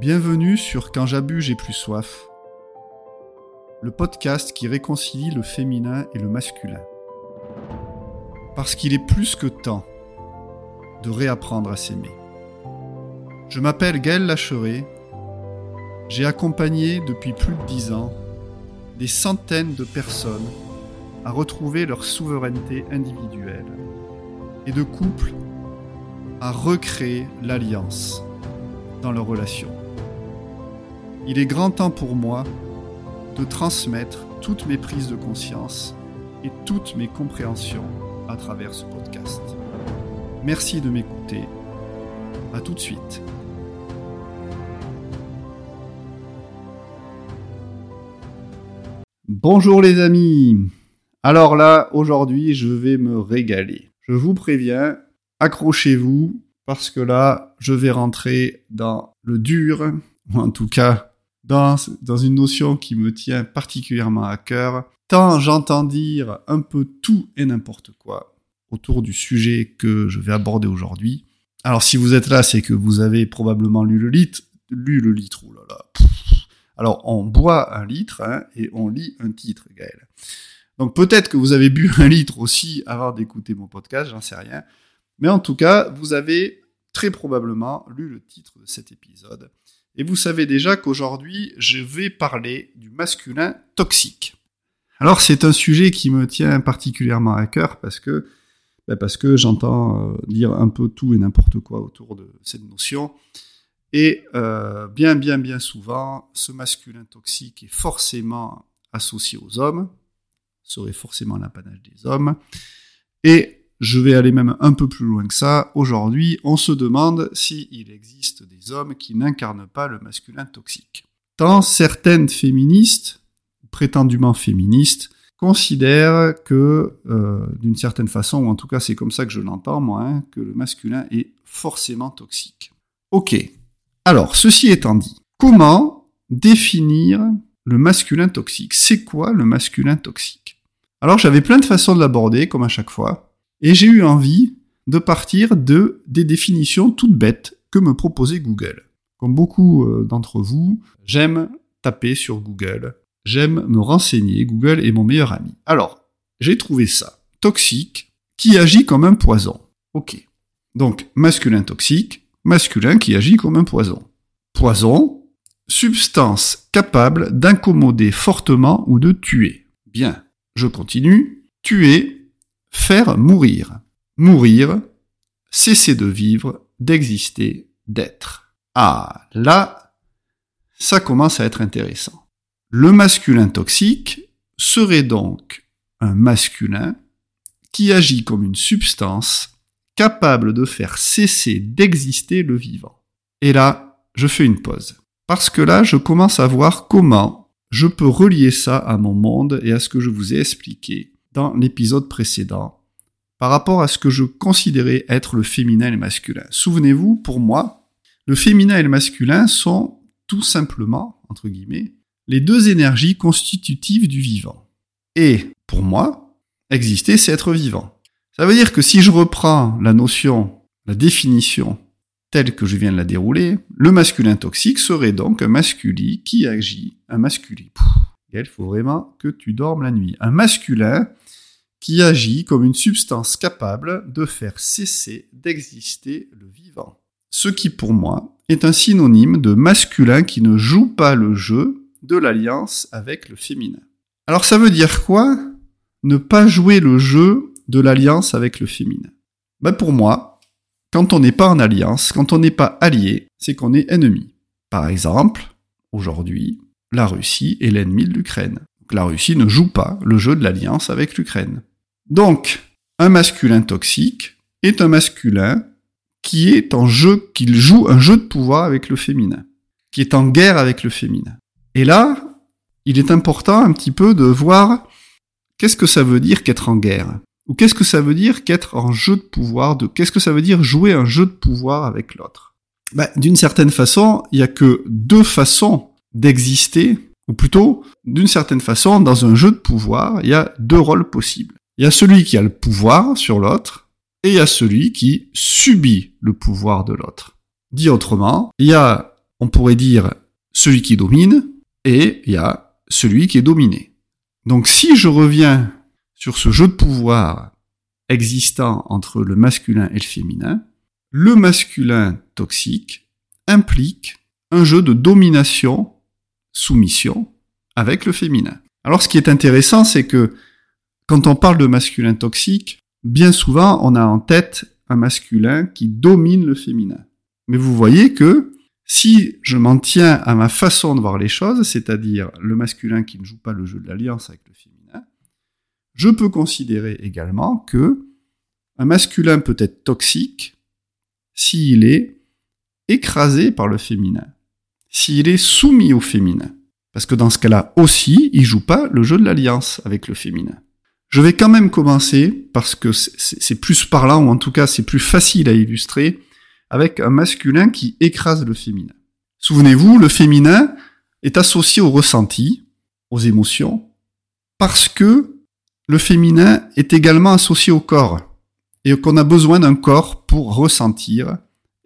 Bienvenue sur Quand j'abuse, j'ai plus soif. Le podcast qui réconcilie le féminin et le masculin. Parce qu'il est plus que temps de réapprendre à s'aimer. Je m'appelle Gaël Lacheret. J'ai accompagné depuis plus de dix ans des centaines de personnes à retrouver leur souveraineté individuelle et de couples à recréer l'alliance dans leurs relations. Il est grand temps pour moi de transmettre toutes mes prises de conscience et toutes mes compréhensions à travers ce podcast. Merci de m'écouter. À tout de suite. Bonjour les amis. Alors là, aujourd'hui, je vais me régaler. Je vous préviens, accrochez-vous parce que là, je vais rentrer dans le dur, ou en tout cas dans, une notion qui me tient particulièrement à cœur, tant j'entends dire un peu tout et n'importe quoi autour du sujet que je vais aborder aujourd'hui. Alors si vous êtes là, c'est que vous avez probablement lu le litre, lu le litre, oh là là. Alors on boit un litre hein, et on lit un titre, Gaël. Donc peut-être que vous avez bu un litre aussi avant d'écouter mon podcast, j'en sais rien. Mais en tout cas, vous avez très probablement lu le titre de cet épisode. Et vous savez déjà qu'aujourd'hui, je vais parler du masculin toxique. Alors c'est un sujet qui me tient particulièrement à cœur parce que, parce que j'entends euh, dire un peu tout et n'importe quoi autour de cette notion. Et euh, bien, bien, bien souvent, ce masculin toxique est forcément associé aux hommes, serait forcément l'apanage des hommes. Et je vais aller même un peu plus loin que ça. Aujourd'hui, on se demande s'il existe des hommes qui n'incarnent pas le masculin toxique. Tant certaines féministes, prétendument féministes, considèrent que, euh, d'une certaine façon, ou en tout cas c'est comme ça que je l'entends moi, hein, que le masculin est forcément toxique. Ok. Alors, ceci étant dit, comment définir le masculin toxique? C'est quoi le masculin toxique? Alors j'avais plein de façons de l'aborder, comme à chaque fois. Et j'ai eu envie de partir de des définitions toutes bêtes que me proposait Google. Comme beaucoup euh, d'entre vous, j'aime taper sur Google, j'aime me renseigner, Google est mon meilleur ami. Alors, j'ai trouvé ça. Toxique, qui agit comme un poison. Ok. Donc, masculin toxique, masculin qui agit comme un poison. Poison, substance capable d'incommoder fortement ou de tuer. Bien, je continue. Tuer, Faire mourir. Mourir, cesser de vivre, d'exister, d'être. Ah, là, ça commence à être intéressant. Le masculin toxique serait donc un masculin qui agit comme une substance capable de faire cesser d'exister le vivant. Et là, je fais une pause. Parce que là, je commence à voir comment je peux relier ça à mon monde et à ce que je vous ai expliqué dans l'épisode précédent par rapport à ce que je considérais être le féminin et le masculin. Souvenez-vous, pour moi, le féminin et le masculin sont tout simplement, entre guillemets, les deux énergies constitutives du vivant. Et, pour moi, exister, c'est être vivant. Ça veut dire que si je reprends la notion, la définition telle que je viens de la dérouler, le masculin toxique serait donc un masculin qui agit, un masculin. Il faut vraiment que tu dormes la nuit. Un masculin qui agit comme une substance capable de faire cesser d'exister le vivant. Ce qui pour moi est un synonyme de masculin qui ne joue pas le jeu de l'alliance avec le féminin. Alors ça veut dire quoi Ne pas jouer le jeu de l'alliance avec le féminin? Ben pour moi, quand on n'est pas en alliance, quand on n'est pas allié, c'est qu'on est ennemi. Par exemple, aujourd'hui, la Russie est l'ennemi de l'Ukraine. La Russie ne joue pas le jeu de l'alliance avec l'Ukraine. Donc, un masculin toxique est un masculin qui est en jeu, qu'il joue un jeu de pouvoir avec le féminin, qui est en guerre avec le féminin. Et là, il est important un petit peu de voir qu'est-ce que ça veut dire qu'être en guerre, ou qu'est-ce que ça veut dire qu'être en jeu de pouvoir, de qu'est-ce que ça veut dire jouer un jeu de pouvoir avec l'autre. Ben, D'une certaine façon, il n'y a que deux façons d'exister, ou plutôt, d'une certaine façon, dans un jeu de pouvoir, il y a deux rôles possibles. Il y a celui qui a le pouvoir sur l'autre, et il y a celui qui subit le pouvoir de l'autre. Dit autrement, il y a on pourrait dire celui qui domine et il y a celui qui est dominé. Donc si je reviens sur ce jeu de pouvoir existant entre le masculin et le féminin, le masculin toxique implique un jeu de domination, soumission avec le féminin. Alors ce qui est intéressant, c'est que quand on parle de masculin toxique, bien souvent on a en tête un masculin qui domine le féminin. Mais vous voyez que si je m'en tiens à ma façon de voir les choses, c'est-à-dire le masculin qui ne joue pas le jeu de l'alliance avec le féminin, je peux considérer également que un masculin peut être toxique s'il est écrasé par le féminin, s'il est soumis au féminin. Parce que dans ce cas-là aussi, il joue pas le jeu de l'alliance avec le féminin. Je vais quand même commencer, parce que c'est plus parlant, ou en tout cas c'est plus facile à illustrer, avec un masculin qui écrase le féminin. Souvenez-vous, le féminin est associé au ressenti, aux émotions, parce que le féminin est également associé au corps, et qu'on a besoin d'un corps pour ressentir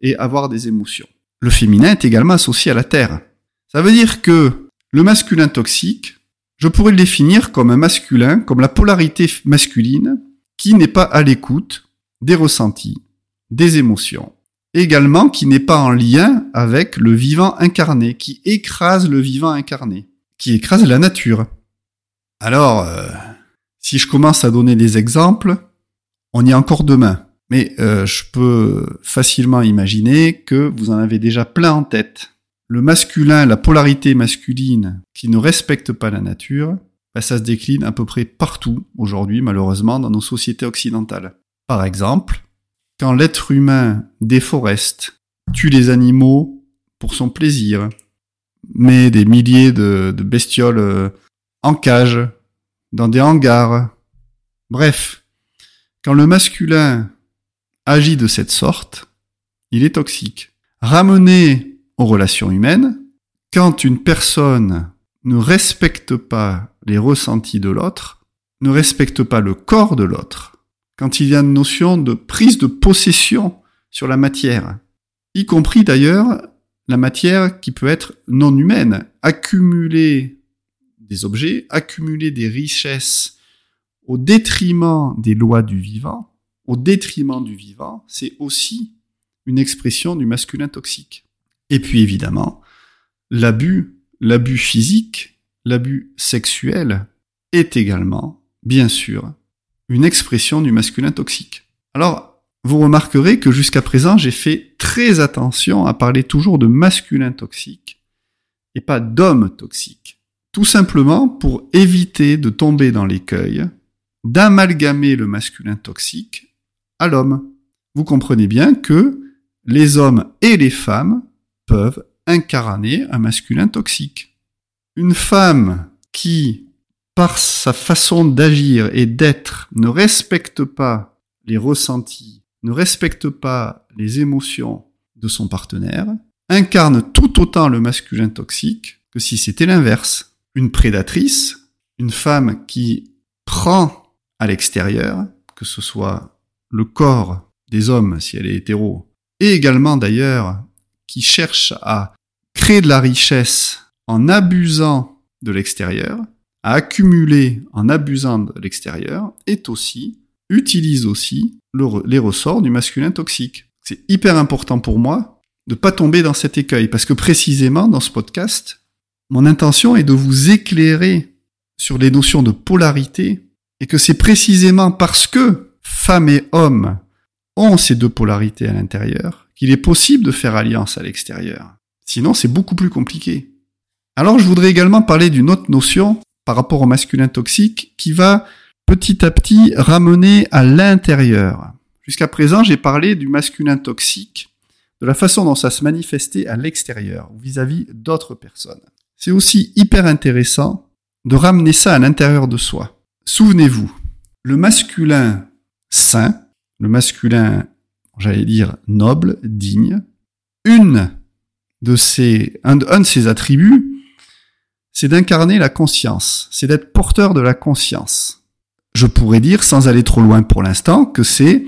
et avoir des émotions. Le féminin est également associé à la terre. Ça veut dire que le masculin toxique, je pourrais le définir comme un masculin, comme la polarité masculine, qui n'est pas à l'écoute des ressentis, des émotions, également qui n'est pas en lien avec le vivant incarné, qui écrase le vivant incarné, qui écrase la nature. Alors, euh, si je commence à donner des exemples, on y est encore demain. Mais euh, je peux facilement imaginer que vous en avez déjà plein en tête. Le masculin, la polarité masculine qui ne respecte pas la nature, bah, ça se décline à peu près partout aujourd'hui, malheureusement, dans nos sociétés occidentales. Par exemple, quand l'être humain déforeste, tue les animaux pour son plaisir, met des milliers de, bestioles euh, en cage, dans des hangars, bref, quand le masculin agit de cette sorte, il est toxique. Ramené aux relations humaines, quand une personne ne respecte pas les ressentis de l'autre, ne respecte pas le corps de l'autre, quand il y a une notion de prise de possession sur la matière, y compris d'ailleurs la matière qui peut être non humaine, accumuler des objets, accumuler des richesses au détriment des lois du vivant, au détriment du vivant, c'est aussi une expression du masculin toxique. Et puis évidemment, l'abus, l'abus physique, l'abus sexuel est également, bien sûr, une expression du masculin toxique. Alors, vous remarquerez que jusqu'à présent, j'ai fait très attention à parler toujours de masculin toxique et pas d'homme toxique. Tout simplement pour éviter de tomber dans l'écueil d'amalgamer le masculin toxique à l'homme. Vous comprenez bien que les hommes et les femmes peuvent incarner un masculin toxique. Une femme qui par sa façon d'agir et d'être, ne respecte pas les ressentis, ne respecte pas les émotions de son partenaire, incarne tout autant le masculin toxique que si c'était l'inverse. Une prédatrice, une femme qui prend à l'extérieur, que ce soit le corps des hommes si elle est hétéro, et également d'ailleurs qui cherche à créer de la richesse en abusant de l'extérieur, à accumuler en abusant de l'extérieur est aussi, utilise aussi les ressorts du masculin toxique. C'est hyper important pour moi de pas tomber dans cet écueil parce que précisément dans ce podcast, mon intention est de vous éclairer sur les notions de polarité et que c'est précisément parce que femmes et hommes ont ces deux polarités à l'intérieur qu'il est possible de faire alliance à l'extérieur. Sinon, c'est beaucoup plus compliqué. Alors, je voudrais également parler d'une autre notion par rapport au masculin toxique qui va petit à petit ramener à l'intérieur. Jusqu'à présent, j'ai parlé du masculin toxique, de la façon dont ça se manifestait à l'extérieur, vis-à-vis d'autres personnes. C'est aussi hyper intéressant de ramener ça à l'intérieur de soi. Souvenez-vous, le masculin sain, le masculin, j'allais dire, noble, digne, une de ses, un de ses attributs, c'est d'incarner la conscience, c'est d'être porteur de la conscience. Je pourrais dire, sans aller trop loin pour l'instant, que c'est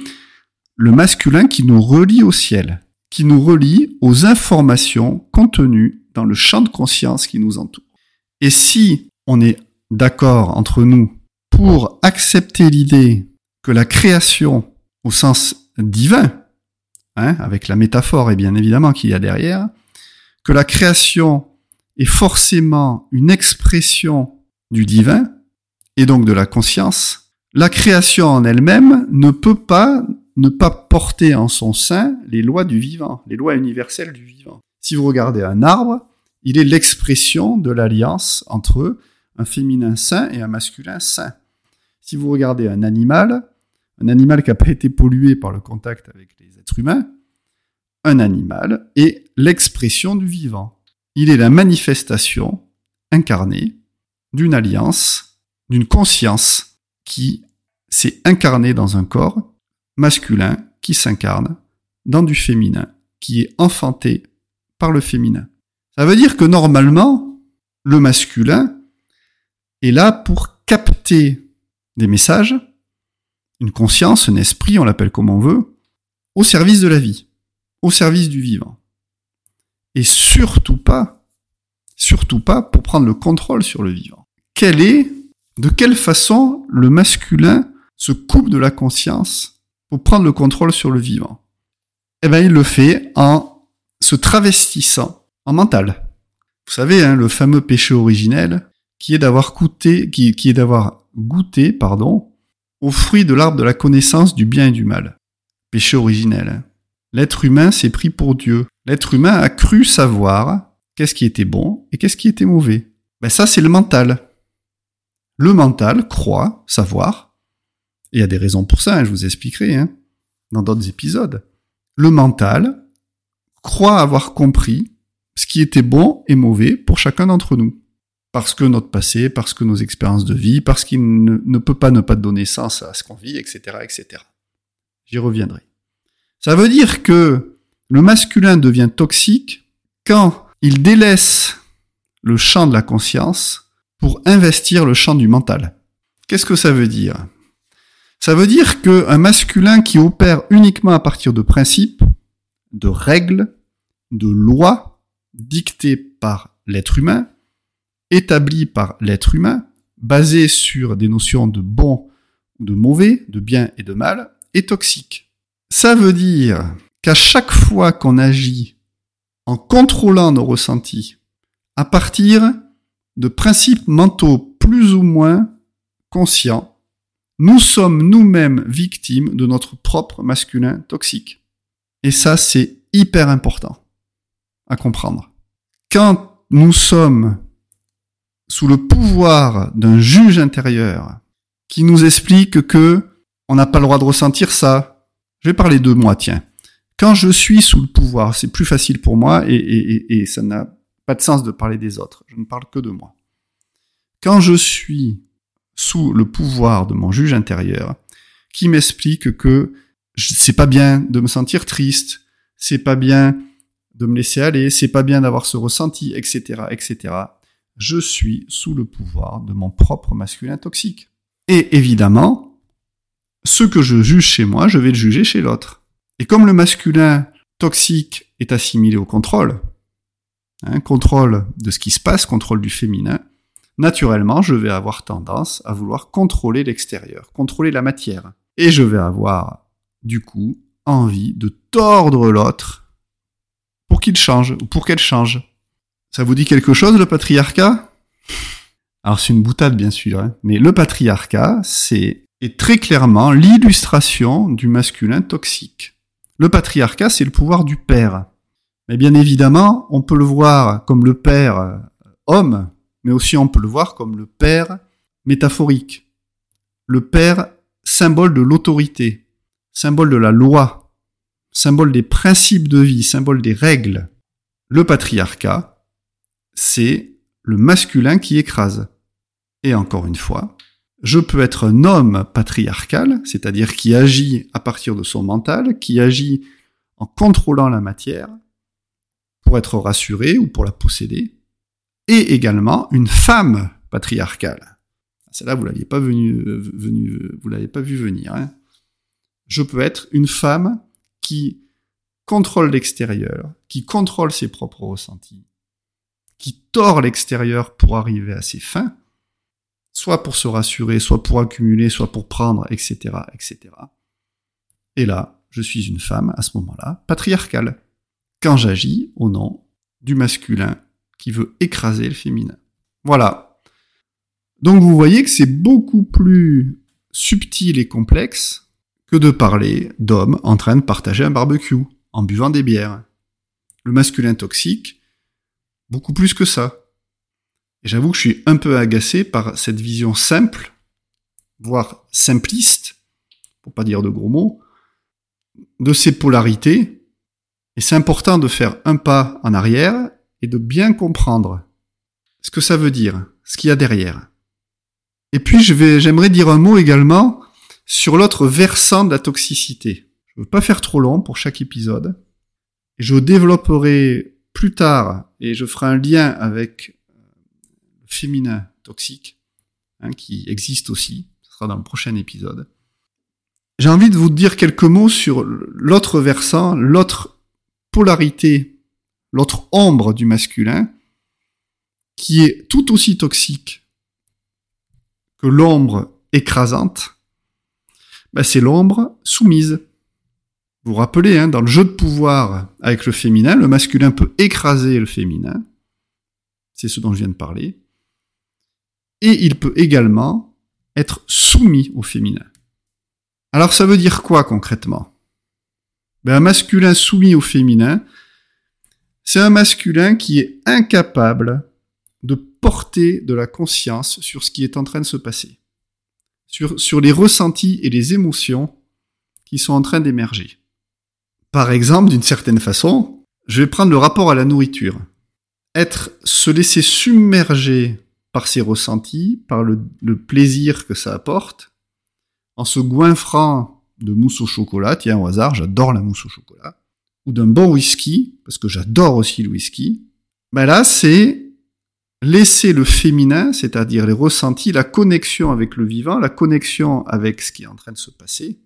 le masculin qui nous relie au ciel, qui nous relie aux informations contenues dans le champ de conscience qui nous entoure. Et si on est d'accord entre nous pour accepter l'idée que la création au sens divin, hein, avec la métaphore et bien évidemment qu'il y a derrière, que la création est forcément une expression du divin et donc de la conscience, la création en elle-même ne peut pas ne pas porter en son sein les lois du vivant, les lois universelles du vivant. Si vous regardez un arbre, il est l'expression de l'alliance entre un féminin sain et un masculin sain. Si vous regardez un animal, un animal qui n'a pas été pollué par le contact avec les êtres humains, un animal est l'expression du vivant. Il est la manifestation incarnée d'une alliance, d'une conscience qui s'est incarnée dans un corps masculin qui s'incarne dans du féminin, qui est enfanté par le féminin. Ça veut dire que normalement, le masculin est là pour capter des messages, une conscience, un esprit, on l'appelle comme on veut, au service de la vie, au service du vivant. Et surtout pas, surtout pas pour prendre le contrôle sur le vivant. Quelle est, de quelle façon le masculin se coupe de la conscience pour prendre le contrôle sur le vivant? Eh bien, il le fait en se travestissant en mental. Vous savez, hein, le fameux péché originel, qui est d'avoir goûté, qui, qui est d'avoir goûté, pardon, au fruit de l'arbre de la connaissance du bien et du mal. Péché originel. L'être humain s'est pris pour Dieu. L'être humain a cru savoir qu'est-ce qui était bon et qu'est-ce qui était mauvais. Ben ça, c'est le mental. Le mental croit savoir, et il y a des raisons pour ça, hein, je vous expliquerai hein, dans d'autres épisodes. Le mental croit avoir compris ce qui était bon et mauvais pour chacun d'entre nous parce que notre passé, parce que nos expériences de vie, parce qu'il ne, peut pas ne pas donner sens à ce qu'on vit, etc., etc. J'y reviendrai. Ça veut dire que le masculin devient toxique quand il délaisse le champ de la conscience pour investir le champ du mental. Qu'est-ce que ça veut dire? Ça veut dire qu'un masculin qui opère uniquement à partir de principes, de règles, de lois dictées par l'être humain, établi par l'être humain, basé sur des notions de bon ou de mauvais, de bien et de mal, est toxique. Ça veut dire qu'à chaque fois qu'on agit en contrôlant nos ressentis, à partir de principes mentaux plus ou moins conscients, nous sommes nous-mêmes victimes de notre propre masculin toxique. Et ça, c'est hyper important à comprendre. Quand nous sommes sous le pouvoir d'un juge intérieur qui nous explique que on n'a pas le droit de ressentir ça. Je vais parler de moi, tiens. Quand je suis sous le pouvoir, c'est plus facile pour moi et, ça n'a pas de sens de parler des autres. Je ne parle que de moi. Quand je suis sous le pouvoir de mon juge intérieur, qui m'explique que c'est pas bien de me sentir triste, c'est pas bien de me laisser aller, c'est pas bien d'avoir ce ressenti, etc., etc je suis sous le pouvoir de mon propre masculin toxique. Et évidemment, ce que je juge chez moi, je vais le juger chez l'autre. Et comme le masculin toxique est assimilé au contrôle, hein, contrôle de ce qui se passe, contrôle du féminin, naturellement, je vais avoir tendance à vouloir contrôler l'extérieur, contrôler la matière. Et je vais avoir, du coup, envie de tordre l'autre pour qu'il change, ou pour qu'elle change. Ça vous dit quelque chose, le patriarcat? Alors c'est une boutade, bien sûr, hein. mais le patriarcat, c'est est très clairement l'illustration du masculin toxique. Le patriarcat, c'est le pouvoir du père. Mais bien évidemment, on peut le voir comme le père euh, homme, mais aussi on peut le voir comme le père métaphorique. Le père symbole de l'autorité, symbole de la loi, symbole des principes de vie, symbole des règles. Le patriarcat, c'est le masculin qui écrase. Et encore une fois, je peux être un homme patriarcal, c'est-à-dire qui agit à partir de son mental, qui agit en contrôlant la matière pour être rassuré ou pour la posséder, et également une femme patriarcale. Celle-là, vous l'aviez pas venu, l'avez pas vu venir. Hein. Je peux être une femme qui contrôle l'extérieur, qui contrôle ses propres ressentis, qui tord l'extérieur pour arriver à ses fins, soit pour se rassurer, soit pour accumuler, soit pour prendre, etc., etc. Et là, je suis une femme, à ce moment-là, patriarcale, quand j'agis au nom du masculin qui veut écraser le féminin. Voilà. Donc vous voyez que c'est beaucoup plus subtil et complexe que de parler d'hommes en train de partager un barbecue, en buvant des bières. Le masculin toxique, beaucoup plus que ça. Et j'avoue que je suis un peu agacé par cette vision simple, voire simpliste, pour pas dire de gros mots, de ces polarités. Et c'est important de faire un pas en arrière et de bien comprendre ce que ça veut dire, ce qu'il y a derrière. Et puis je vais, j'aimerais dire un mot également sur l'autre versant de la toxicité. Je ne veux pas faire trop long pour chaque épisode. Je développerai plus tard et je ferai un lien avec euh, le féminin toxique, hein, qui existe aussi. Ce sera dans le prochain épisode. J'ai envie de vous dire quelques mots sur l'autre versant, l'autre polarité, l'autre ombre du masculin, qui est tout aussi toxique que l'ombre écrasante, ben c'est l'ombre soumise. Vous vous rappelez, hein, dans le jeu de pouvoir avec le féminin, le masculin peut écraser le féminin. C'est ce dont je viens de parler. Et il peut également être soumis au féminin. Alors ça veut dire quoi concrètement? Ben, Un masculin soumis au féminin, c'est un masculin qui est incapable de porter de la conscience sur ce qui est en train de se passer, sur, sur les ressentis et les émotions qui sont en train d'émerger. Par exemple, d'une certaine façon, je vais prendre le rapport à la nourriture. Être, se laisser submerger par ses ressentis, par le, plaisir que ça apporte, en se goinfrant de mousse au chocolat, tiens au hasard, j'adore la mousse au chocolat, ou d'un bon whisky, parce que j'adore aussi le whisky, ben là c'est laisser le féminin, c'est-à-dire les ressentis, la connexion avec le vivant, la connexion avec ce qui est en train de se passer,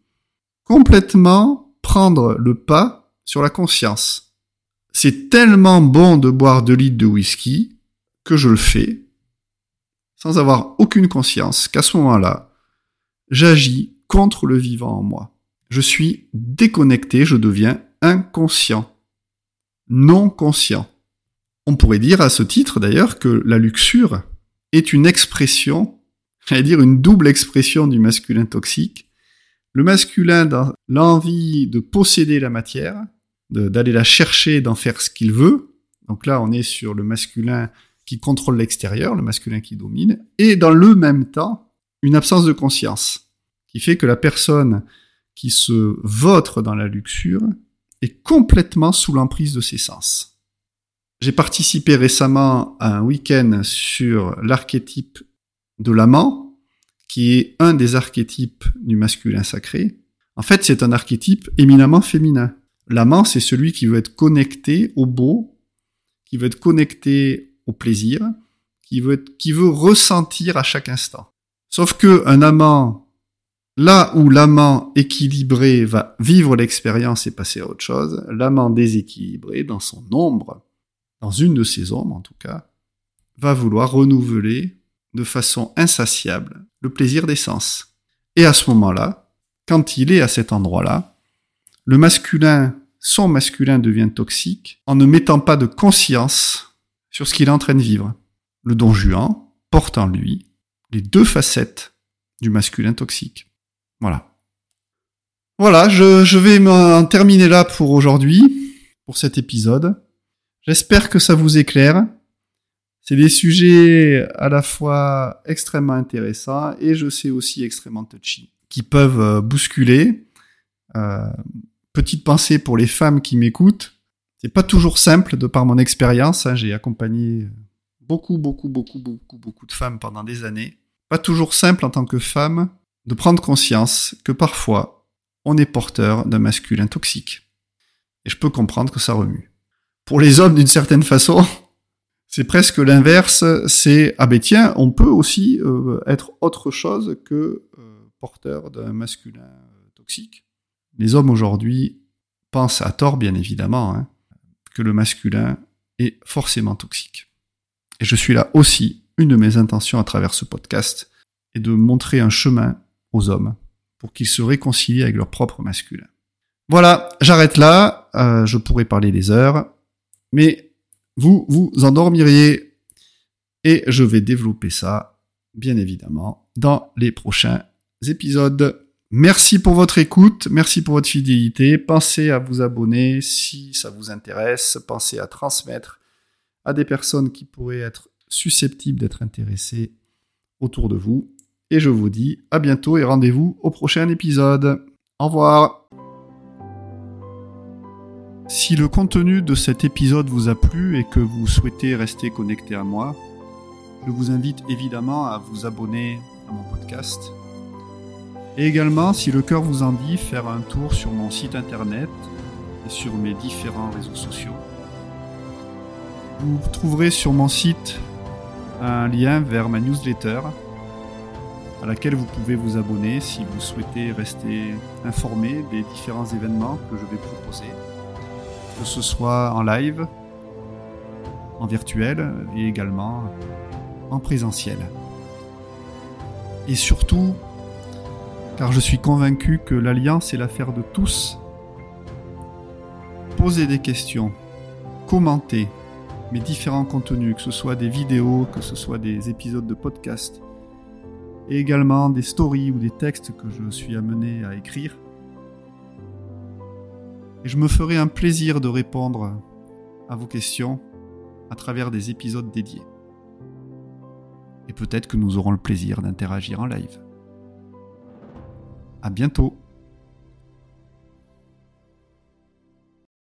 complètement prendre le pas sur la conscience. C'est tellement bon de boire 2 litres de whisky que je le fais sans avoir aucune conscience qu'à ce moment-là, j'agis contre le vivant en moi. Je suis déconnecté, je deviens inconscient, non conscient. On pourrait dire à ce titre d'ailleurs que la luxure est une expression, j'allais dire une double expression du masculin toxique, le masculin dans l'envie de posséder la matière, d'aller la chercher, d'en faire ce qu'il veut. Donc là, on est sur le masculin qui contrôle l'extérieur, le masculin qui domine, et dans le même temps, une absence de conscience, qui fait que la personne qui se vautre dans la luxure est complètement sous l'emprise de ses sens. J'ai participé récemment à un week-end sur l'archétype de l'amant, qui est un des archétypes du masculin sacré, en fait, c'est un archétype éminemment féminin. L'amant, c'est celui qui veut être connecté au beau, qui veut être connecté au plaisir, qui veut, qui veut ressentir à chaque instant. Sauf que un amant, là où l'amant équilibré va vivre l'expérience et passer à autre chose, l'amant déséquilibré, dans son ombre, dans une de ses ombres en tout cas, va vouloir renouveler de façon insatiable le plaisir des sens. Et à ce moment-là, quand il est à cet endroit-là, le masculin, son masculin devient toxique en ne mettant pas de conscience sur ce qu'il est en train de vivre. Le don Juan porte en lui les deux facettes du masculin toxique. Voilà. Voilà, je, je vais m'en terminer là pour aujourd'hui, pour cet épisode. J'espère que ça vous éclaire. C'est des sujets à la fois extrêmement intéressants et je sais aussi extrêmement touchy, qui peuvent euh, bousculer. Euh, petite pensée pour les femmes qui m'écoutent. C'est pas toujours simple de par mon expérience. Hein. J'ai accompagné beaucoup, beaucoup, beaucoup, beaucoup, beaucoup de femmes pendant des années. Pas toujours simple en tant que femme de prendre conscience que parfois on est porteur d'un masculin toxique. Et je peux comprendre que ça remue. Pour les hommes, d'une certaine façon, c'est presque l'inverse, c'est ah ben tiens, on peut aussi euh, être autre chose que euh, porteur d'un masculin toxique. Les hommes aujourd'hui pense à tort bien évidemment, hein, que le masculin est forcément toxique. Et je suis là aussi, une de mes intentions à travers ce podcast est de montrer un chemin aux hommes pour qu'ils se réconcilient avec leur propre masculin. Voilà, j'arrête là, euh, je pourrais parler des heures, mais vous vous endormiriez et je vais développer ça, bien évidemment, dans les prochains épisodes. Merci pour votre écoute, merci pour votre fidélité. Pensez à vous abonner si ça vous intéresse. Pensez à transmettre à des personnes qui pourraient être susceptibles d'être intéressées autour de vous. Et je vous dis à bientôt et rendez-vous au prochain épisode. Au revoir. Si le contenu de cet épisode vous a plu et que vous souhaitez rester connecté à moi, je vous invite évidemment à vous abonner à mon podcast et également, si le cœur vous en dit, faire un tour sur mon site internet et sur mes différents réseaux sociaux. Vous trouverez sur mon site un lien vers ma newsletter à laquelle vous pouvez vous abonner si vous souhaitez rester informé des différents événements que je vais proposer, que ce soit en live, en virtuel et également en présentiel. Et surtout, car je suis convaincu que l'alliance est l'affaire de tous. Posez des questions, commentez mes différents contenus, que ce soit des vidéos, que ce soit des épisodes de podcast, et également des stories ou des textes que je suis amené à écrire. Et je me ferai un plaisir de répondre à vos questions à travers des épisodes dédiés. Et peut-être que nous aurons le plaisir d'interagir en live. À bientôt